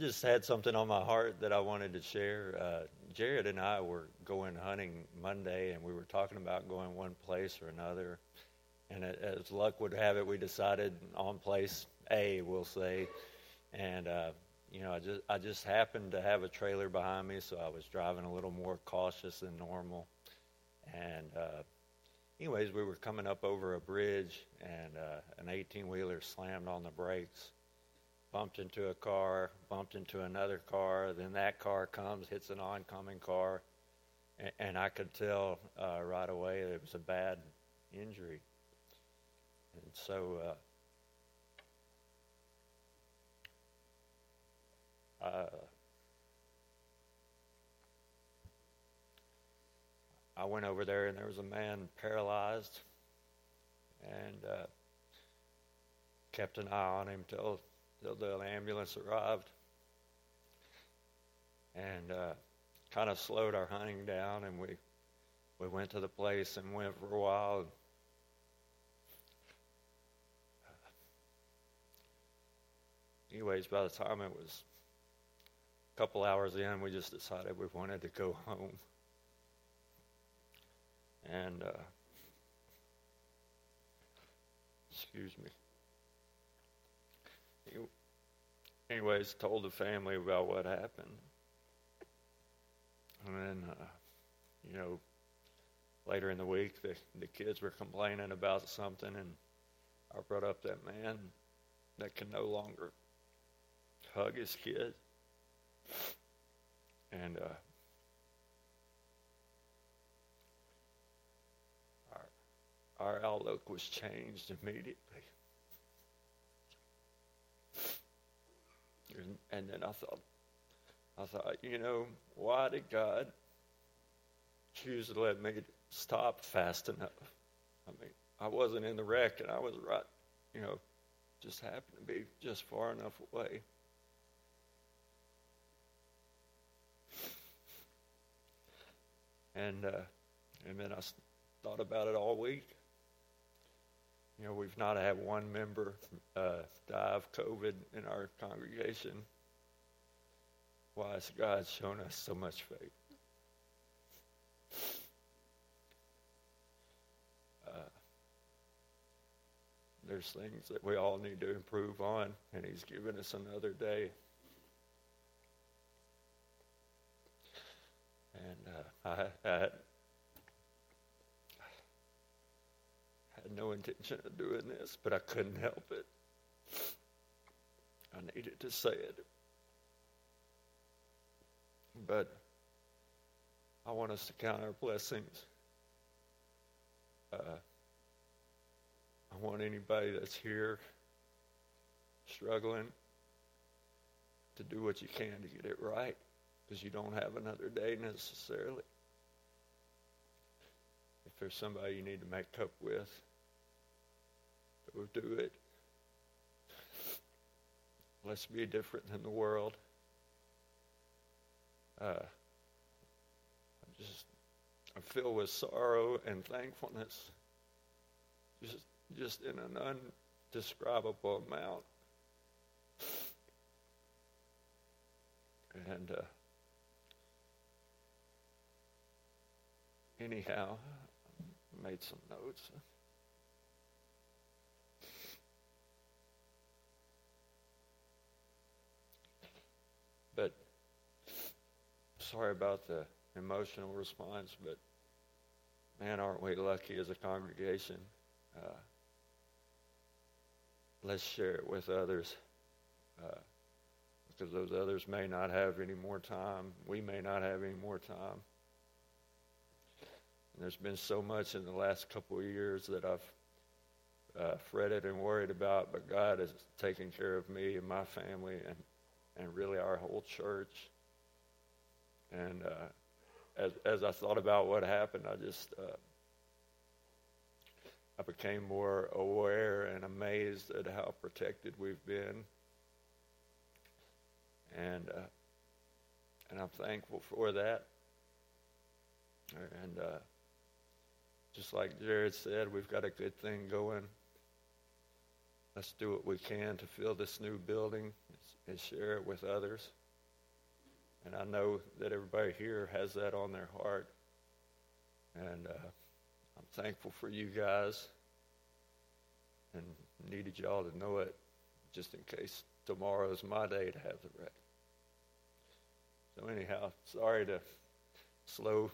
just had something on my heart that I wanted to share. Uh, Jared and I were going hunting Monday, and we were talking about going one place or another. And as luck would have it, we decided on place A, we'll say. And uh, you know, I just I just happened to have a trailer behind me, so I was driving a little more cautious than normal. And uh, anyways, we were coming up over a bridge, and uh, an 18 wheeler slammed on the brakes, bumped into a car, bumped into another car. Then that car comes, hits an oncoming car, and, and I could tell uh, right away it was a bad injury. And so. Uh, uh, I went over there and there was a man paralyzed and uh, kept an eye on him till, till the ambulance arrived. And uh, kind of slowed our hunting down and we we went to the place and went for a while. Anyways by the time it was a couple hours in we just decided we wanted to go home. And, uh, excuse me. Anyways, told the family about what happened. And then, uh, you know, later in the week, the, the kids were complaining about something, and I brought up that man that can no longer hug his kid. And uh, our, our outlook was changed immediately. And, then I thought, I thought, you know, why did God choose to let me stop fast enough? I mean, I wasn't in the wreck, and I was right, you know, just happened to be just far enough away. And uh, and then I thought about it all week. You know, we've not had one member uh, die of COVID in our congregation. Why has God shown us so much faith? Uh, there's things that we all need to improve on, and He's given us another day. And uh, I, I had no intention of doing this, but I couldn't help it. I needed to say it. But I want us to count our blessings. Uh, I want anybody that's here struggling to do what you can to get it right because you don't have another day necessarily. If there's somebody you need to make up with, Go do it. Let's be different than the world. Uh, I'm just, I'm filled with sorrow and thankfulness, just, just in an undescribable amount. And uh, anyhow, made some notes. But sorry about the emotional response, but man, aren't we lucky as a congregation? Uh, let's share it with others. Uh, because those others may not have any more time. We may not have any more time. And there's been so much in the last couple of years that I've uh, fretted and worried about, but God has taken care of me and my family, and and really our whole church. And uh, as as I thought about what happened, I just uh, I became more aware and amazed at how protected we've been, and uh, and I'm thankful for that. And uh, just like Jared said, we've got a good thing going. Let's do what we can to fill this new building and share it with others. And I know that everybody here has that on their heart. And uh, I'm thankful for you guys and needed y'all to know it just in case tomorrow is my day to have the wreck. So, anyhow, sorry to slow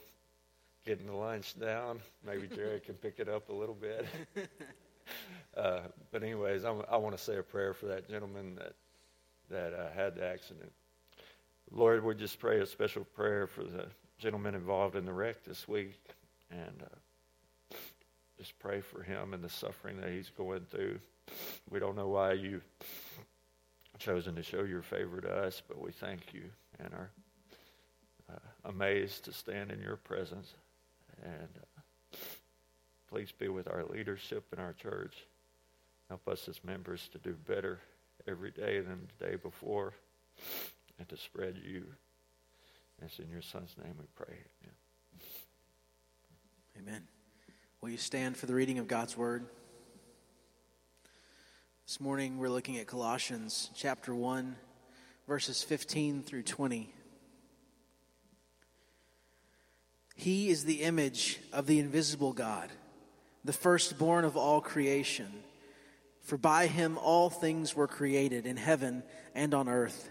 getting the lunch down. Maybe Jerry can pick it up a little bit. uh, but, anyways, I'm, i want to say a prayer for that gentleman that, that uh, had the accident. Lord, we just pray a special prayer for the gentleman involved in the wreck this week. And uh, just pray for him and the suffering that he's going through. We don't know why you've chosen to show your favor to us, but we thank you and are uh, amazed to stand in your presence. And uh, please be with our leadership in our church. Help us as members to do better every day than the day before and to spread you. It's in your son's name we pray. Amen. Amen. Will you stand for the reading of God's word? This morning we're looking at Colossians chapter 1, verses 15 through 20. He is the image of the invisible God, the firstborn of all creation. For by him all things were created in heaven and on earth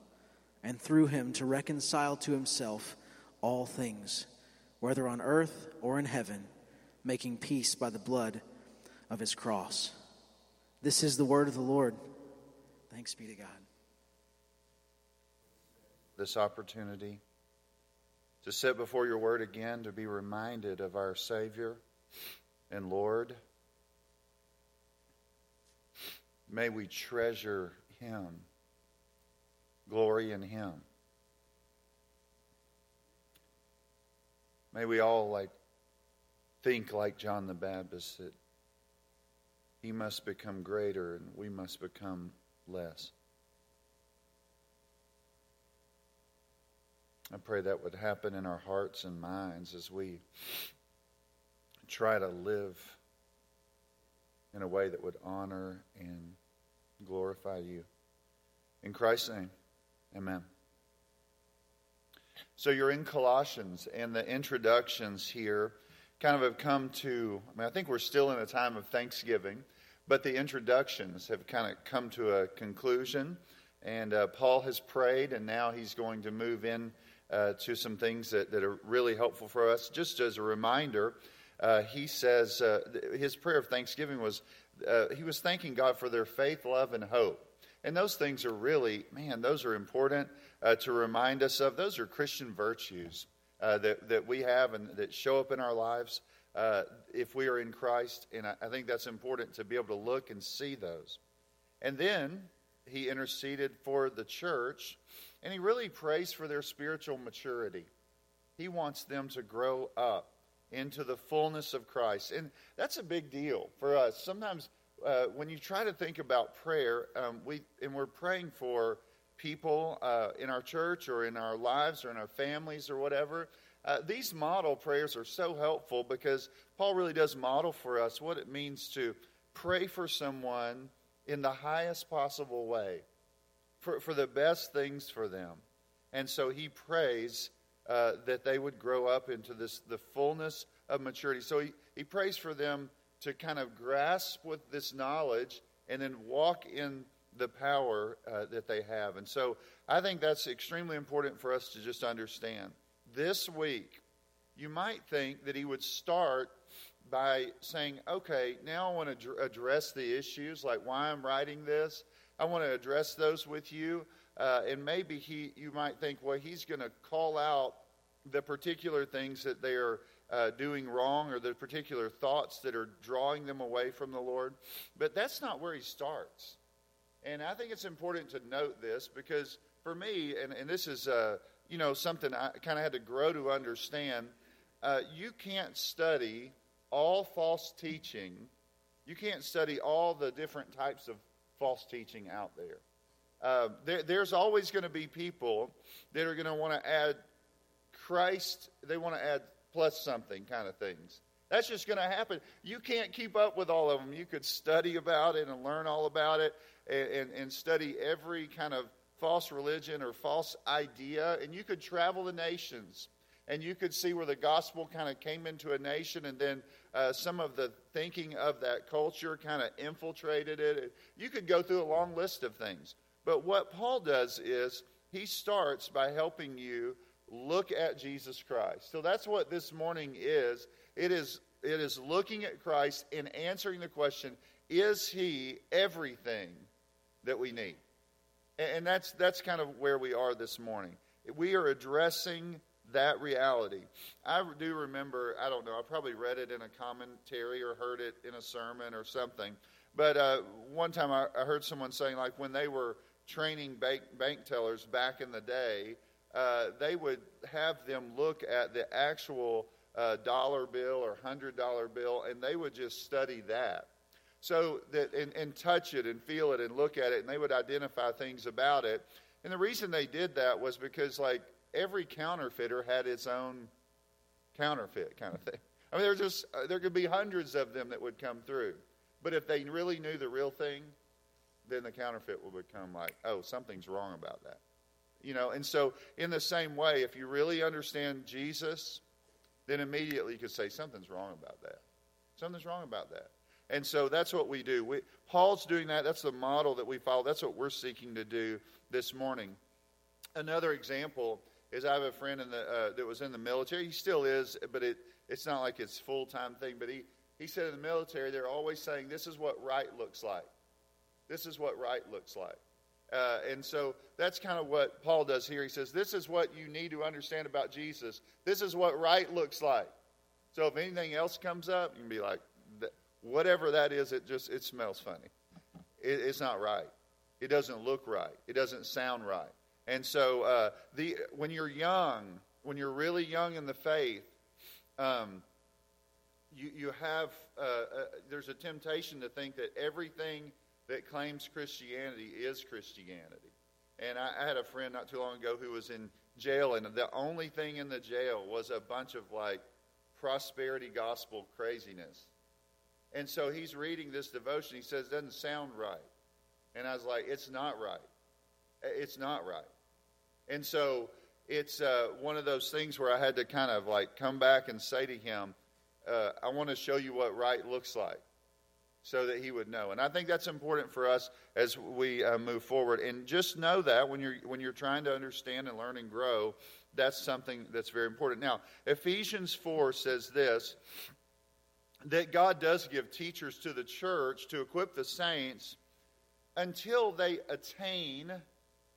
and through him to reconcile to himself all things, whether on earth or in heaven, making peace by the blood of his cross. This is the word of the Lord. Thanks be to God. This opportunity to sit before your word again, to be reminded of our Savior and Lord. May we treasure him glory in him. May we all like think like John the Baptist that he must become greater and we must become less. I pray that would happen in our hearts and minds as we try to live in a way that would honor and glorify you. In Christ's name. Amen. So you're in Colossians, and the introductions here kind of have come to, I mean, I think we're still in a time of Thanksgiving, but the introductions have kind of come to a conclusion. And uh, Paul has prayed, and now he's going to move in uh, to some things that, that are really helpful for us. Just as a reminder, uh, he says uh, his prayer of thanksgiving was uh, he was thanking God for their faith, love, and hope. And those things are really, man, those are important uh, to remind us of. Those are Christian virtues uh, that, that we have and that show up in our lives uh, if we are in Christ. And I, I think that's important to be able to look and see those. And then he interceded for the church, and he really prays for their spiritual maturity. He wants them to grow up into the fullness of Christ. And that's a big deal for us. Sometimes uh, when you try to think about prayer, um, we and we're praying for people uh, in our church or in our lives or in our families or whatever. Uh, these model prayers are so helpful because Paul really does model for us what it means to pray for someone in the highest possible way, for, for the best things for them. And so he prays uh, that they would grow up into this the fullness of maturity. So he, he prays for them to kind of grasp with this knowledge and then walk in the power uh, that they have. And so I think that's extremely important for us to just understand. This week, you might think that he would start by saying, okay, now I want to address the issues, like why I'm writing this. I want to address those with you. Uh, and maybe he, you might think, well, he's going to call out the particular things that they are uh, doing wrong or the particular thoughts that are drawing them away from the Lord. But that's not where he starts. And I think it's important to note this because for me, and, and this is, uh, you know, something I kind of had to grow to understand, uh, you can't study all false teaching. You can't study all the different types of false teaching out there. Uh, there there's always going to be people that are going to want to add Christ, they want to add plus something kind of things. That's just going to happen. You can't keep up with all of them. You could study about it and learn all about it and, and, and study every kind of false religion or false idea, and you could travel the nations and you could see where the gospel kind of came into a nation and then uh, some of the thinking of that culture kind of infiltrated it. You could go through a long list of things. But what Paul does is he starts by helping you look at Jesus Christ. So that's what this morning is. It is it is looking at Christ and answering the question, is he everything that we need? And that's that's kind of where we are this morning. We are addressing that reality. I do remember, I don't know, I probably read it in a commentary or heard it in a sermon or something. But uh, one time I, I heard someone saying, like, when they were training bank, bank tellers back in the day, uh, they would have them look at the actual uh, dollar bill or hundred dollar bill, and they would just study that. So that and, and touch it and feel it and look at it, and they would identify things about it. And the reason they did that was because like every counterfeiter had its own counterfeit kind of thing. I mean, there's just uh, there could be hundreds of them that would come through, but if they really knew the real thing, then the counterfeit would become like, oh, something's wrong about that. You know, and so in the same way, if you really understand Jesus, then immediately you could say something's wrong about that. Something's wrong about that. And so that's what we do. We, Paul's doing that. That's the model that we follow. That's what we're seeking to do this morning. Another example is I have a friend the, uh, that was in the military. He still is, but it, it's not like it's full time thing. But he, he said in the military, they're always saying, this is what right looks like. This is what right looks like. Uh, and so that's kind of what Paul does here. He says, This is what you need to understand about Jesus. This is what right looks like. So if anything else comes up, you can be like, whatever that is, it just it smells funny. It, it's not right. It doesn't look right. It doesn't sound right. And so uh, the when you're young, when you're really young in the faith, um, you you have uh, uh, there's a temptation to think that everything that claims Christianity is Christianity. And I, I had a friend not too long ago who was in jail, and the only thing in the jail was a bunch of like prosperity gospel craziness. And so he's reading this devotion. He says, it doesn't sound right. And I was like, it's not right. It's not right. And so it's uh, one of those things where I had to kind of like come back and say to him, uh, I want to show you what right looks like so that he would know. And I think that's important for us as we uh, move forward. And just know that when you're when you're trying to understand and learn and grow, that's something that's very important. Now, Ephesians 4 says this that God does give teachers to the church to equip the saints until they attain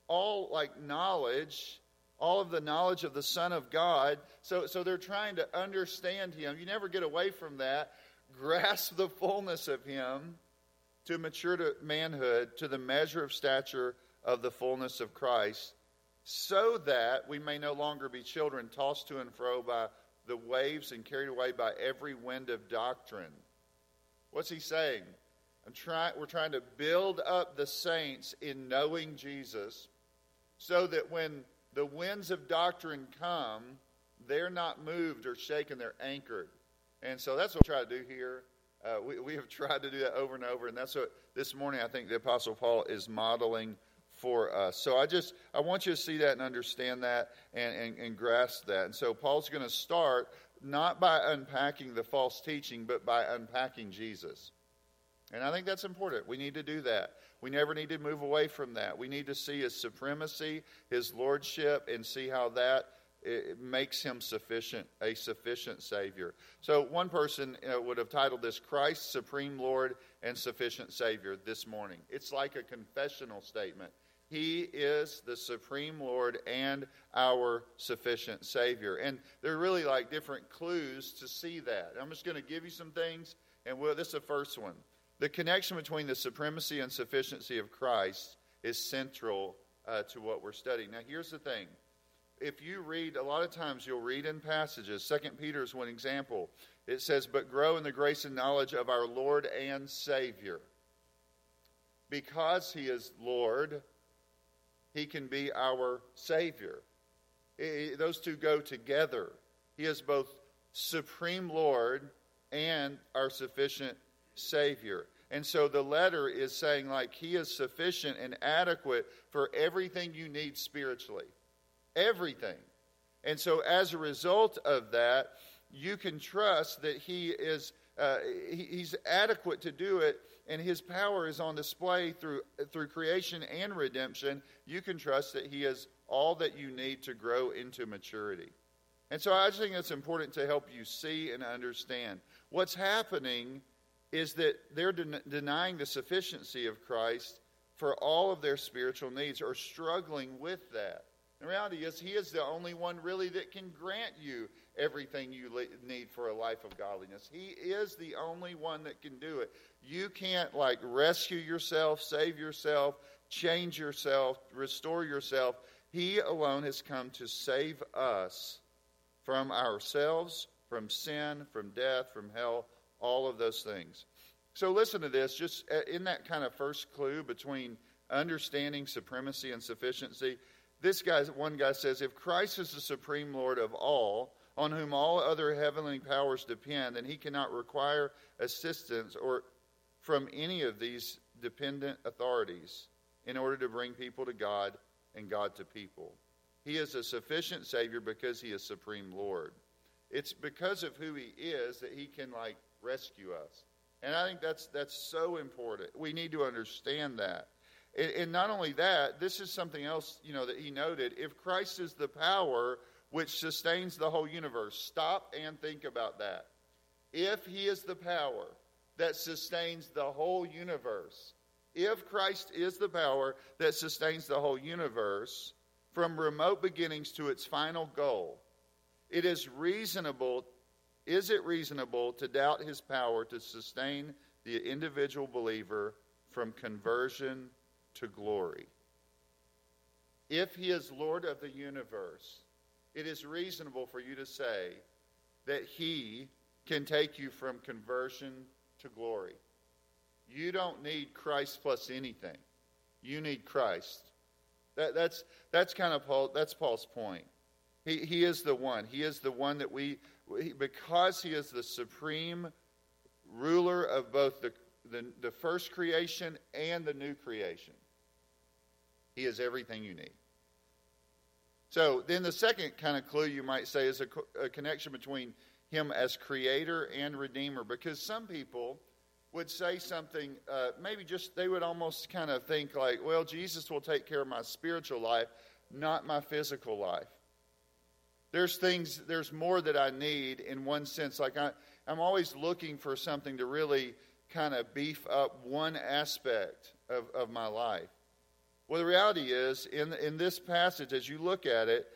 all like knowledge all of the knowledge of the son of god so so they're trying to understand him you never get away from that grasp the fullness of him to mature to manhood to the measure of stature of the fullness of Christ so that we may no longer be children tossed to and fro by the waves and carried away by every wind of doctrine what's he saying we're trying to build up the saints in knowing Jesus so that when the winds of doctrine come, they're not moved or shaken, they're anchored. And so that's what we try to do here. Uh, we, we have tried to do that over and over, and that's what this morning I think the Apostle Paul is modeling for us. So I just I want you to see that and understand that and, and, and grasp that. And so Paul's going to start not by unpacking the false teaching, but by unpacking Jesus. And I think that's important. We need to do that. We never need to move away from that. We need to see his supremacy, his lordship, and see how that it makes him sufficient, a sufficient Savior. So, one person would have titled this Christ, Supreme Lord and Sufficient Savior this morning. It's like a confessional statement. He is the Supreme Lord and our sufficient Savior. And they're really like different clues to see that. I'm just going to give you some things, and well, this is the first one. The connection between the supremacy and sufficiency of Christ is central uh, to what we're studying. Now, here's the thing. If you read, a lot of times you'll read in passages, Second Peter is one example. It says, But grow in the grace and knowledge of our Lord and Savior. Because He is Lord, He can be our Savior. It, those two go together. He is both supreme Lord and our sufficient Savior. And so the letter is saying, like, He is sufficient and adequate for everything you need spiritually. Everything. And so as a result of that, you can trust that He is. Uh, he, he's adequate to do it, and his power is on display through through creation and redemption. You can trust that he is all that you need to grow into maturity. And so I just think it's important to help you see and understand what's happening is that they're den- denying the sufficiency of Christ for all of their spiritual needs or struggling with that. The reality is, He is the only one really that can grant you everything you need for a life of godliness. He is the only one that can do it. You can't, like, rescue yourself, save yourself, change yourself, restore yourself. He alone has come to save us from ourselves, from sin, from death, from hell, all of those things. So listen to this, just uh, in that kind of first clue between understanding supremacy and sufficiency. This guy, one guy says, if Christ is the supreme Lord of all, on whom all other heavenly powers depend, then he cannot require assistance or from any of these dependent authorities in order to bring people to God and God to people. He is a sufficient Savior because he is Supreme Lord. It's because of who he is that he can like rescue us. And I think that's that's so important. We need to understand that. And, and not only that, this is something else, you know, that he noted. If Christ is the power which sustains the whole universe, stop and think about that. If he is the power that sustains the whole universe, if Christ is the power that sustains the whole universe from remote beginnings to its final goal, it is reasonable is it reasonable to doubt his power to sustain the individual believer from conversion to glory? If he is Lord of the universe, it is reasonable for you to say that he can take you from conversion to glory. You don't need Christ plus anything. You need Christ. That, that's, that's kind of Paul, that's Paul's point. He, he is the one. He is the one that we, because he is the supreme ruler of both the, the, the first creation and the new creation. He is everything you need. So then the second kind of clue you might say is a, a connection between him as creator and redeemer because some people would say something, uh, maybe just they would almost kind of think like, well, Jesus will take care of my spiritual life, not my physical life there's things, there's more that I need in one sense. Like I, I'm always looking for something to really kind of beef up one aspect of, of my life. Well, the reality is, in, in this passage, as you look at it,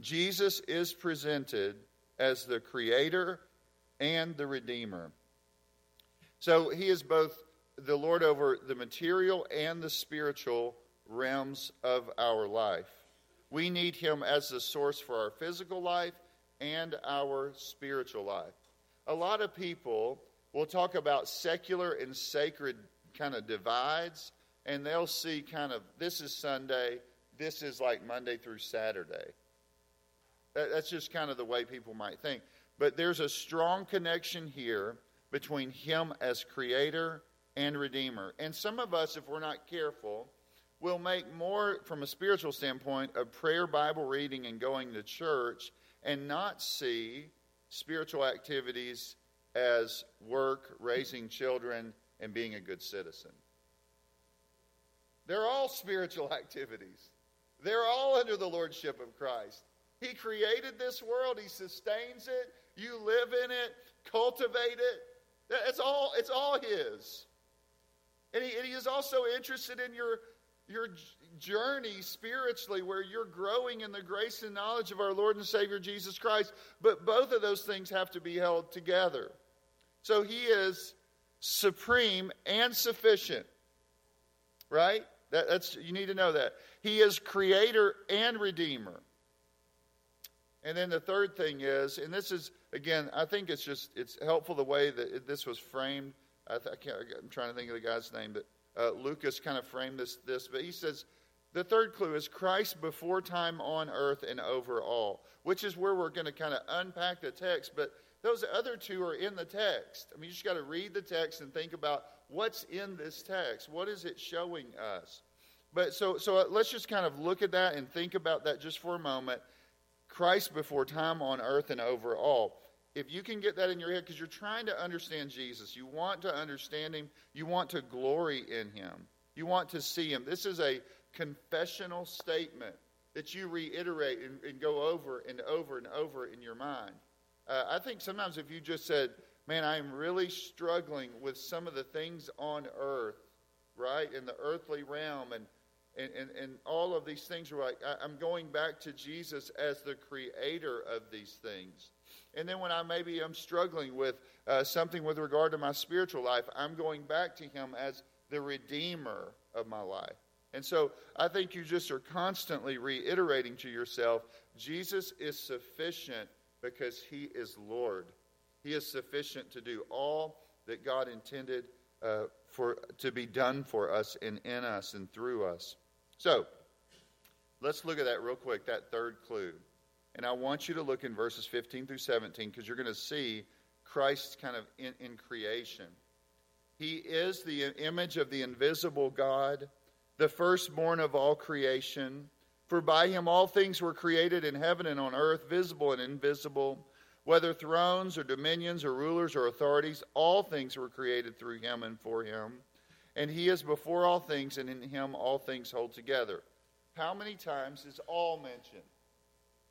Jesus is presented as the creator and the redeemer. So he is both the Lord over the material and the spiritual realms of our life. We need Him as the source for our physical life and our spiritual life. A lot of people will talk about secular and sacred kind of divides, and they'll see kind of this is Sunday, this is like Monday through Saturday. That's just kind of the way people might think. But there's a strong connection here between Him as Creator and Redeemer. And some of us, if we're not careful, will make more, from a spiritual standpoint, of prayer, Bible reading, and going to church, and not see spiritual activities as work, raising children, and being a good citizen. They're all spiritual activities. They're all under the lordship of Christ. He created this world, He sustains it, you live in it, cultivate it. It's all, it's all His. And he, and he is also interested in your your journey spiritually where you're growing in the grace and knowledge of our Lord and Savior Jesus Christ. But both of those things have to be held together. So he is supreme, and sufficient. Right? That, that's you need to know that. He is creator and redeemer. And then the third thing is, and this is again, I think it's just it's helpful the way that it, this was framed. I, am trying to think of the guy's name, but uh, Lucas kind of framed this this. But he says the third clue is Christ before time on earth and over all, which is where we're going to kind of unpack the text. But those other two are in the text. I mean, you just got to read the text and think about what's in this text. What is it showing us? But so so uh, let's just kind of look at that and think about that just for a moment. Christ before time on earth and over all. If you can get that in your head, because you're trying to understand Jesus, you want to understand him, you want to glory in him, you want to see him. This is a confessional statement that you reiterate and, and go over and over and over in your mind. Uh, I think sometimes if you just said, Man, I'm really struggling with some of the things on earth, right, in the earthly realm, and and, and, and all of these things like, I, am going back to Jesus as the creator of these things. And then when I maybe am struggling with uh, something with regard to my spiritual life, I'm going back to him as the redeemer of my life. And so I think you just are constantly reiterating to yourself Jesus is sufficient because he is Lord. He is sufficient to do all that God intended uh, for to be done for us and in us and through us. So, let's look at that real quick, that third clue. And I want you to look in verses 15 through 17 because you're going to see Christ kind of in, in creation. He is the image of the invisible God, the firstborn of all creation. For by him all things were created in heaven and on earth, visible and invisible, whether thrones or dominions or rulers or authorities, all things were created through him and for him and he is before all things, and in him all things hold together. How many times is all mentioned?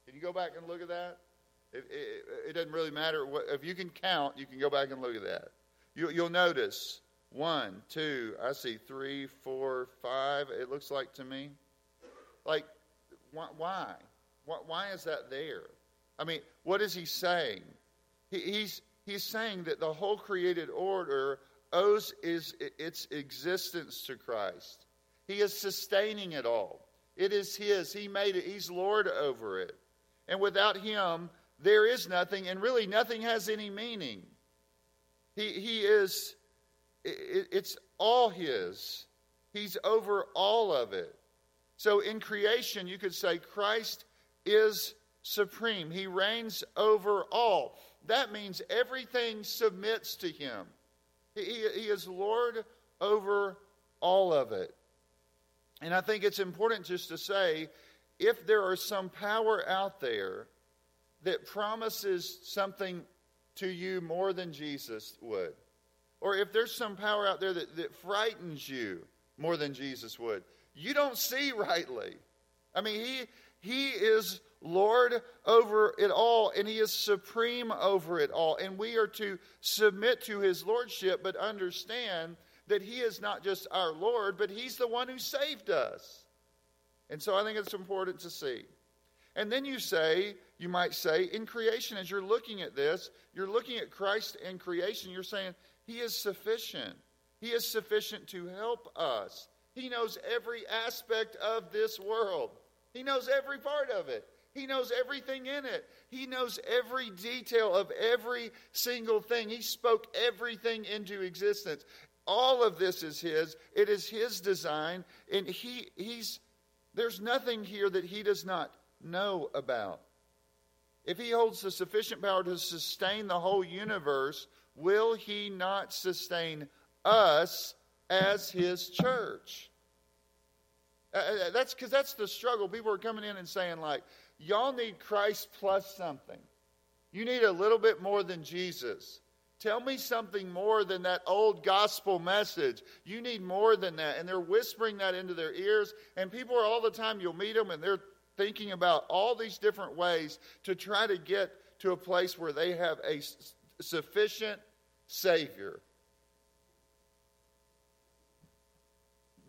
Can you go back and look at that? It, it, it doesn't really matter. What, if you can count, you can go back and look at that. You, you'll notice one, two, I see three, four, five, it looks like to me. Like, why? Why, why is that there? I mean, what is he saying? He, he's, he's saying that the whole created order owes is its existence to Christ. He is sustaining it all. It is His. He made it. He's Lord over it. And without Him, there is nothing, and really nothing has any meaning. He, he is, it, it's all His. He's over all of it. So in creation, you could say Christ is supreme. He reigns over all. That means everything submits to Him. He, he is Lord over all of it. And I think it's important just to say if there is some power out there that promises something to you more than Jesus would, or if there's some power out there that, that frightens you more than Jesus would, you don't see rightly. I mean, he, he is Lord over it all, and He is supreme over it all. And we are to submit to His Lordship, but understand that He is not just our Lord, but He's the one who saved us. And so I think it's important to see. And then you say, you might say, in creation, as you're looking at this, you're looking at Christ in creation, you're saying, He is sufficient. He is sufficient to help us. He knows every aspect of this world, He knows every part of it. He knows everything in it. He knows every detail of every single thing. He spoke everything into existence. All of this is his. It is his design and he he's there's nothing here that he does not know about. If he holds the sufficient power to sustain the whole universe, will he not sustain us as his church? Uh, uh that's because that's the struggle. People are coming in and saying, like, Y'all need Christ plus something. You need a little bit more than Jesus. Tell me something more than that old gospel message. You need more than that. And they're whispering that into their ears. And people are all the time, you'll meet them and they're thinking about all these different ways to try to get to a place where they have a sufficient Savior.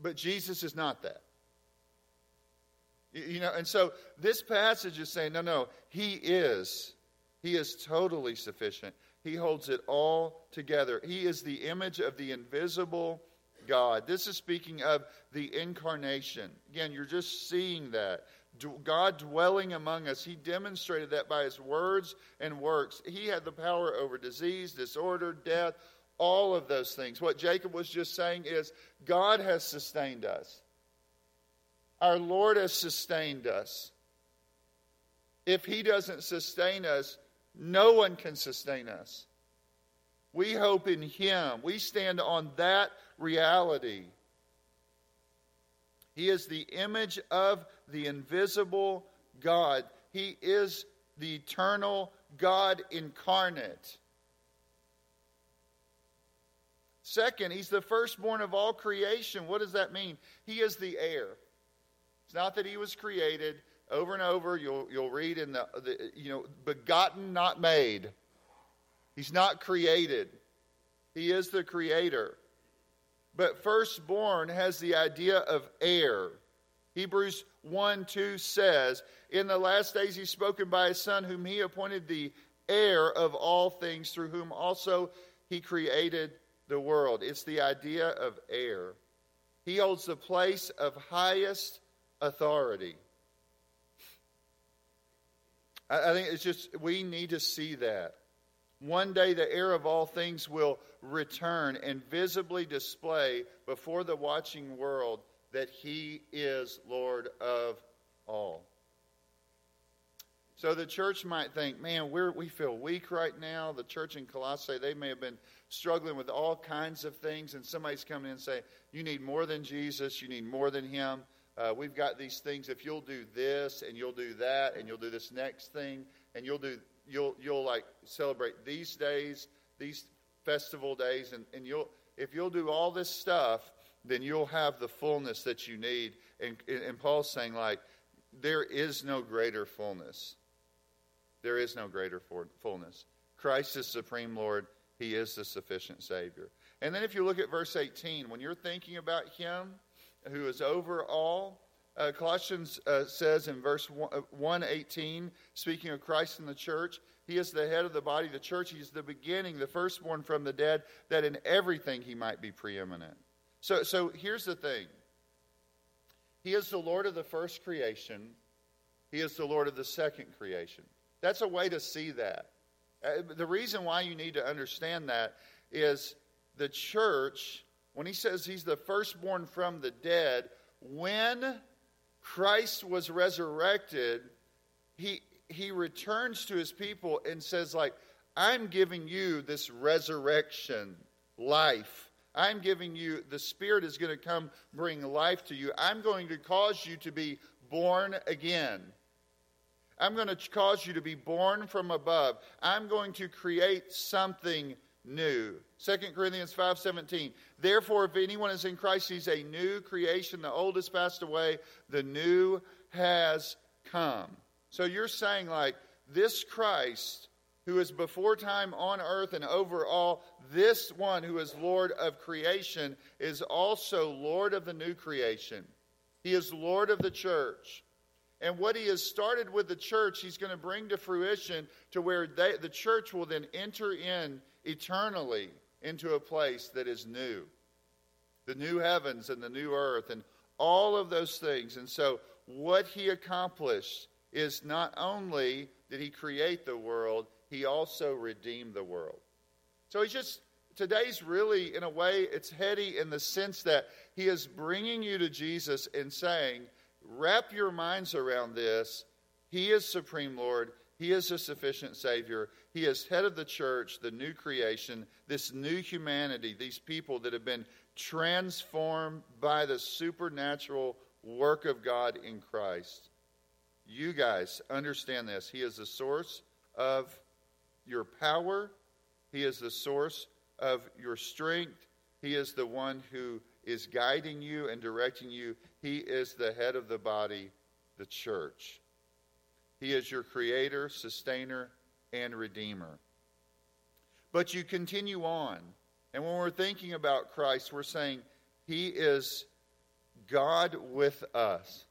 But Jesus is not that. You know, and so this passage is saying, no, no, he is. He is totally sufficient. He holds it all together. He is the image of the invisible God. This is speaking of the incarnation. Again, you're just seeing that. God dwelling among us. He demonstrated that by his words and works. He had the power over disease, disorder, death, all of those things. What Jacob was just saying is God has sustained us. Our Lord has sustained us. If he doesn't sustain us, no one can sustain us. We hope in him. We stand on that reality. He is the image of the invisible God. He is the eternal God incarnate. Second, he's the firstborn of all creation. What does that mean? He is the heir. It's not that he was created. Over and over, you'll, you'll read in the, the, you know, begotten, not made. He's not created. He is the creator. But firstborn has the idea of heir. Hebrews 1 2 says, In the last days he's spoken by his son, whom he appointed the heir of all things, through whom also he created the world. It's the idea of heir. He holds the place of highest authority. I, I think it's just, we need to see that. One day the heir of all things will return and visibly display before the watching world that he is Lord of all. So the church might think, man, we're, we feel weak right now. The church in Colossae, they may have been struggling with all kinds of things, and somebody's coming in and say, you need more than Jesus, you need more than him. Uh, we've got these things. If you'll do this, and you'll do that, and you'll do this next thing, and you'll do, you'll, you'll like celebrate these days, these festival days, and, and you'll, if you'll do all this stuff, then you'll have the fullness that you need. And, and Paul's saying, like, there is no greater fullness. There is no greater fullness. Christ is supreme Lord. He is the sufficient Savior. And then if you look at verse 18, when you're thinking about Him who is over all, uh, Colossians uh, says in verse 118, uh, speaking of Christ and the church, He is the head of the body the church. He is the beginning, the firstborn from the dead, that in everything He might be preeminent. So, so here's the thing He is the Lord of the first creation, He is the Lord of the second creation. That's a way to see that. Uh, the reason why you need to understand that is the church, when he says he's the firstborn from the dead, when Christ was resurrected, he, he returns to his people and says, like, I'm giving you this resurrection life. I'm giving you, the Spirit is going to come bring life to you. I'm going to cause you to be born again. I'm going to cause you to be born from above. I'm going to create something new. 2 Corinthians 5:17. Therefore if anyone is in Christ he's a new creation. The old has passed away, the new has come. So you're saying like this Christ who is before time on earth and over all, this one who is Lord of creation is also Lord of the new creation. He is Lord of the church. And what he has started with the church, he's going to bring to fruition to where they, the church will then enter in eternally into a place that is new the new heavens and the new earth and all of those things. And so, what he accomplished is not only did he create the world, he also redeemed the world. So, he's just, today's really, in a way, it's heady in the sense that he is bringing you to Jesus and saying, wrap your minds around this. He is Supreme Lord. He is a sufficient Savior. He is head of the church, the new creation, this new humanity, these people that have been transformed by the supernatural work of God in Christ. You guys understand this. He is the source of your power, He is the source of your strength. He is the one who is guiding you and directing you. He is the head of the body, the church. He is your creator, sustainer, and redeemer. But you continue on. And when we're thinking about Christ, we're saying he is God with us.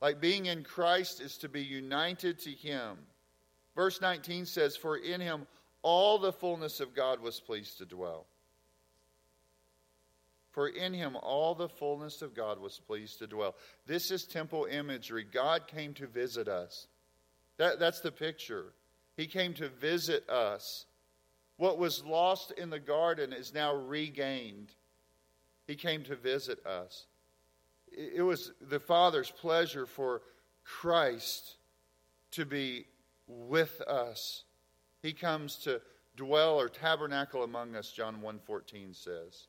Like being in Christ is to be united to him. Verse 19 says, For in him all the fullness of God was pleased to dwell. For in him all the fullness of God was pleased to dwell. This is temple imagery. God came to visit us. That, that's the picture. He came to visit us. What was lost in the garden is now regained. He came to visit us. It was the Father's pleasure for Christ to be with us. He comes to dwell or tabernacle among us, John 1:14 says.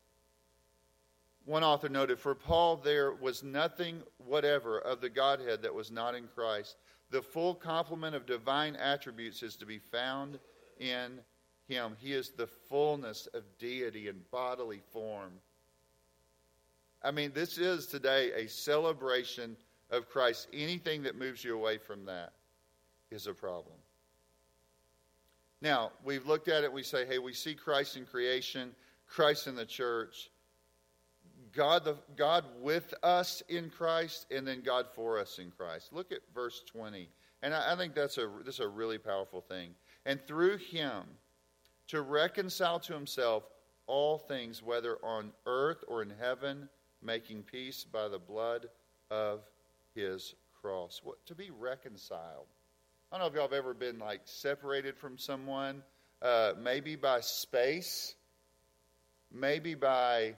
One author noted, For Paul, there was nothing whatever of the Godhead that was not in Christ. The full complement of divine attributes is to be found in him. He is the fullness of deity in bodily form. I mean, this is today a celebration of Christ. Anything that moves you away from that is a problem. Now, we've looked at it, we say, hey, we see Christ in creation, Christ in the church. God, the, God with us in Christ, and then God for us in Christ. Look at verse 20. And I, I think that's a, this is a really powerful thing. And through him, to reconcile to himself all things, whether on earth or in heaven, making peace by the blood of his cross. What, to be reconciled. I don't know if y'all have ever been like separated from someone, uh, maybe by space, maybe by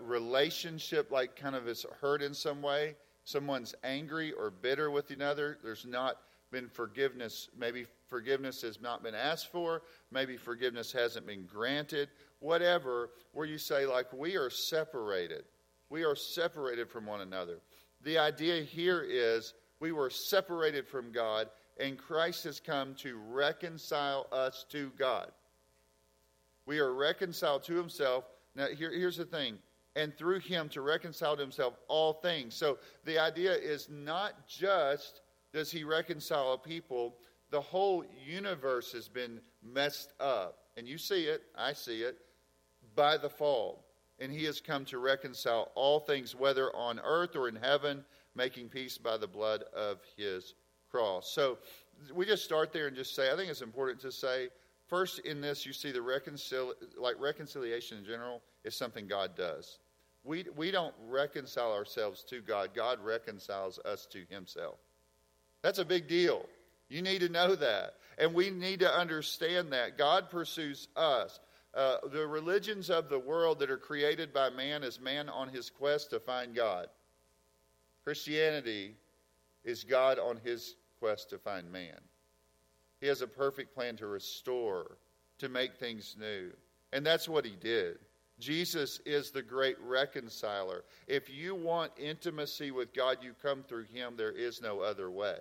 relationship like kind of is hurt in some way, someone's angry or bitter with another, there's not been forgiveness. Maybe forgiveness has not been asked for, maybe forgiveness hasn't been granted, whatever, where you say, like, we are separated. We are separated from one another. The idea here is we were separated from God, and Christ has come to reconcile us to God. We are reconciled to himself now, here, here's the thing. And through him to reconcile to himself all things. So the idea is not just does he reconcile people, the whole universe has been messed up. And you see it, I see it, by the fall. And he has come to reconcile all things, whether on earth or in heaven, making peace by the blood of his cross. So we just start there and just say, I think it's important to say First, in this, you see the reconcil- like reconciliation in general is something God does. We, we don't reconcile ourselves to God, God reconciles us to Himself. That's a big deal. You need to know that. And we need to understand that. God pursues us. Uh, the religions of the world that are created by man is man on his quest to find God. Christianity is God on his quest to find man. He has a perfect plan to restore, to make things new. And that's what he did. Jesus is the great reconciler. If you want intimacy with God, you come through him. There is no other way.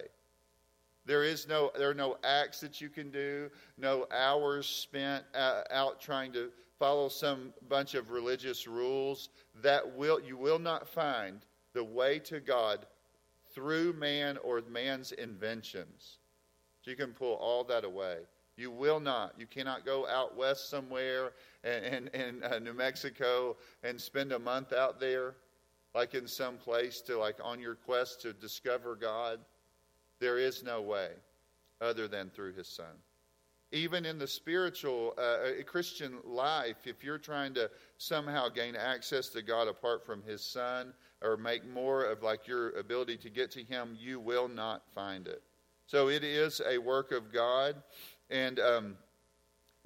There is no there are no acts that you can do, no hours spent uh, out trying to follow some bunch of religious rules that will you will not find the way to God through man or man's inventions. You can pull all that away. You will not. You cannot go out west somewhere in, in, uh, New Mexico and spend a month out there, like in some place to like on your quest to discover God. There is no way other than through His Son. Even in the spiritual uh, uh Christian life, if you're trying to somehow gain access to God apart from His Son or make more of like your ability to get to Him, you will not find it. So it is a work of God, and um,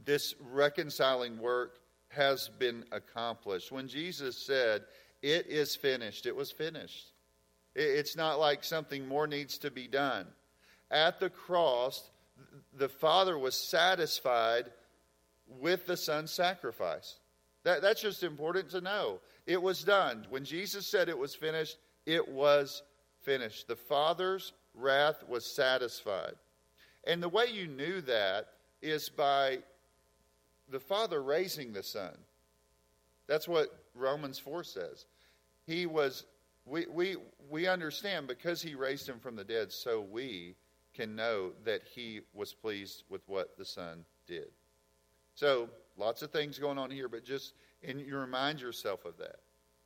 this reconciling work has been accomplished. When Jesus said, It is finished, it was finished. It's not like something more needs to be done. At the cross, the Father was satisfied with the Son's sacrifice. That, that's just important to know. It was done. When Jesus said it was finished, it was finished. The Father's wrath was satisfied. And the way you knew that is by the Father raising the Son. That's what Romans 4 says. He was, we, we, we understand because he raised him from the dead, so we can know that he was pleased with what the Son did. So, lots of things going on here, but just, and you remind yourself of that.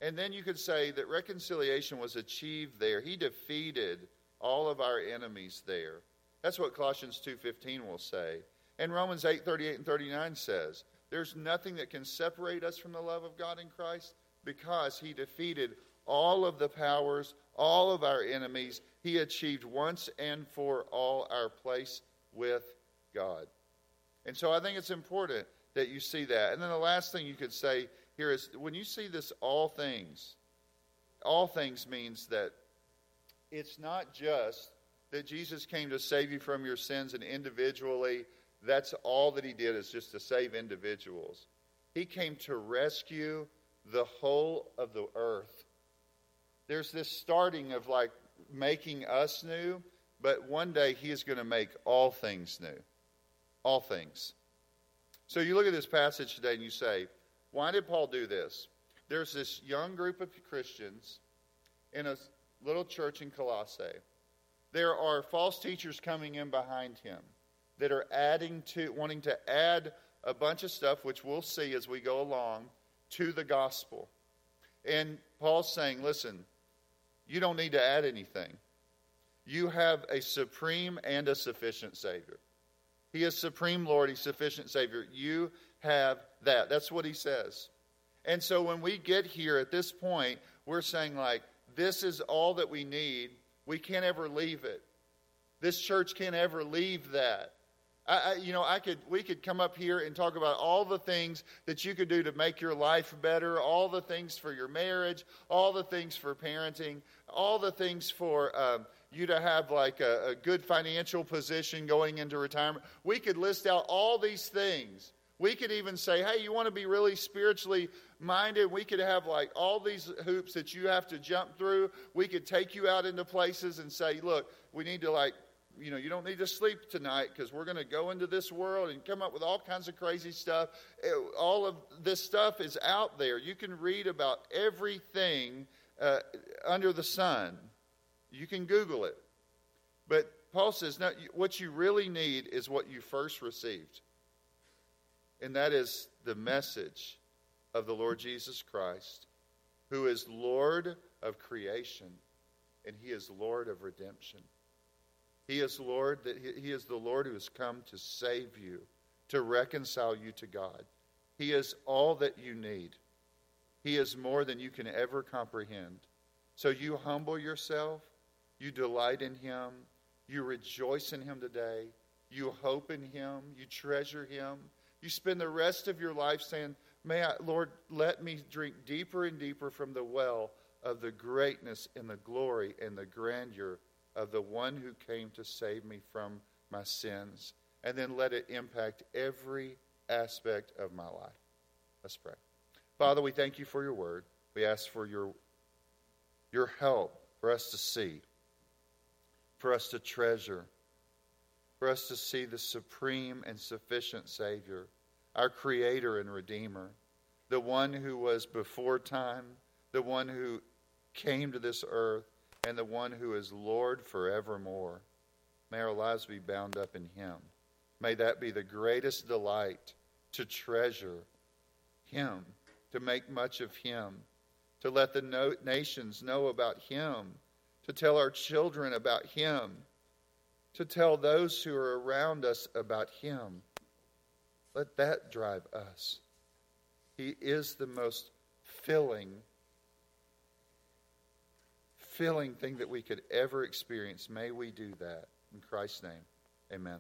And then you could say that reconciliation was achieved there. He defeated all of our enemies there. That's what Colossians 2:15 will say. And Romans 8:38 and 39 says, There's nothing that can separate us from the love of God in Christ because he defeated all of the powers, all of our enemies. He achieved once and for all our place with God. And so I think it's important that you see that. And then the last thing you could say here is when you see this all things, all things means that it's not just that Jesus came to save you from your sins and individually, that's all that he did is just to save individuals. He came to rescue the whole of the earth. There's this starting of like making us new, but one day he is going to make all things new. All things. So you look at this passage today and you say, why did Paul do this? There's this young group of Christians in a little church in Colossae. There are false teachers coming in behind him that are adding to, wanting to add a bunch of stuff, which we'll see as we go along, to the gospel. And Paul's saying, listen, you don't need to add anything. You have a supreme and a sufficient Savior. He is supreme Lord, He's sufficient Savior. You have that. That's what He says. And so when we get here at this point, we're saying, like, this is all that we need. We can't ever leave it. This church can't ever leave that. I, I, you know, I could, we could come up here and talk about all the things that you could do to make your life better, all the things for your marriage, all the things for parenting, all the things for um, you to have like a, a good financial position going into retirement. We could list out all these things. We could even say, hey, you want to be really spiritually minded? We could have like all these hoops that you have to jump through. We could take you out into places and say, look, we need to like, you know, you don't need to sleep tonight because we're going to go into this world and come up with all kinds of crazy stuff. It, all of this stuff is out there. You can read about everything uh, under the sun. You can Google it. But Paul says, no, what you really need is what you first received. And that is the message of the Lord Jesus Christ, who is Lord of creation and he is Lord of redemption. He is Lord that he is the Lord who has come to save you, to reconcile you to God. He is all that you need. He is more than you can ever comprehend. So you humble yourself you delight in Him. You rejoice in Him today. You hope in Him. You treasure Him. You spend the rest of your life saying, May I, Lord, let me drink deeper and deeper from the well of the greatness and the glory and the grandeur of the one who came to save me from my sins. And then let it impact every aspect of my life. Let's pray. Father, we thank you for your word. We ask for your, your help for us to see for us to treasure, for us to see the supreme and sufficient Savior, our Creator and Redeemer, the one who was before time, the one who came to this earth, and the one who is Lord forevermore. May our lives be bound up in Him. May that be the greatest delight to treasure Him, to make much of Him, to let the nations know about Him to tell our children about Him, to tell those who are around us about Him. Let that drive us. He is the most filling, filling thing that we could ever experience. May we do that. In Christ's name, amen.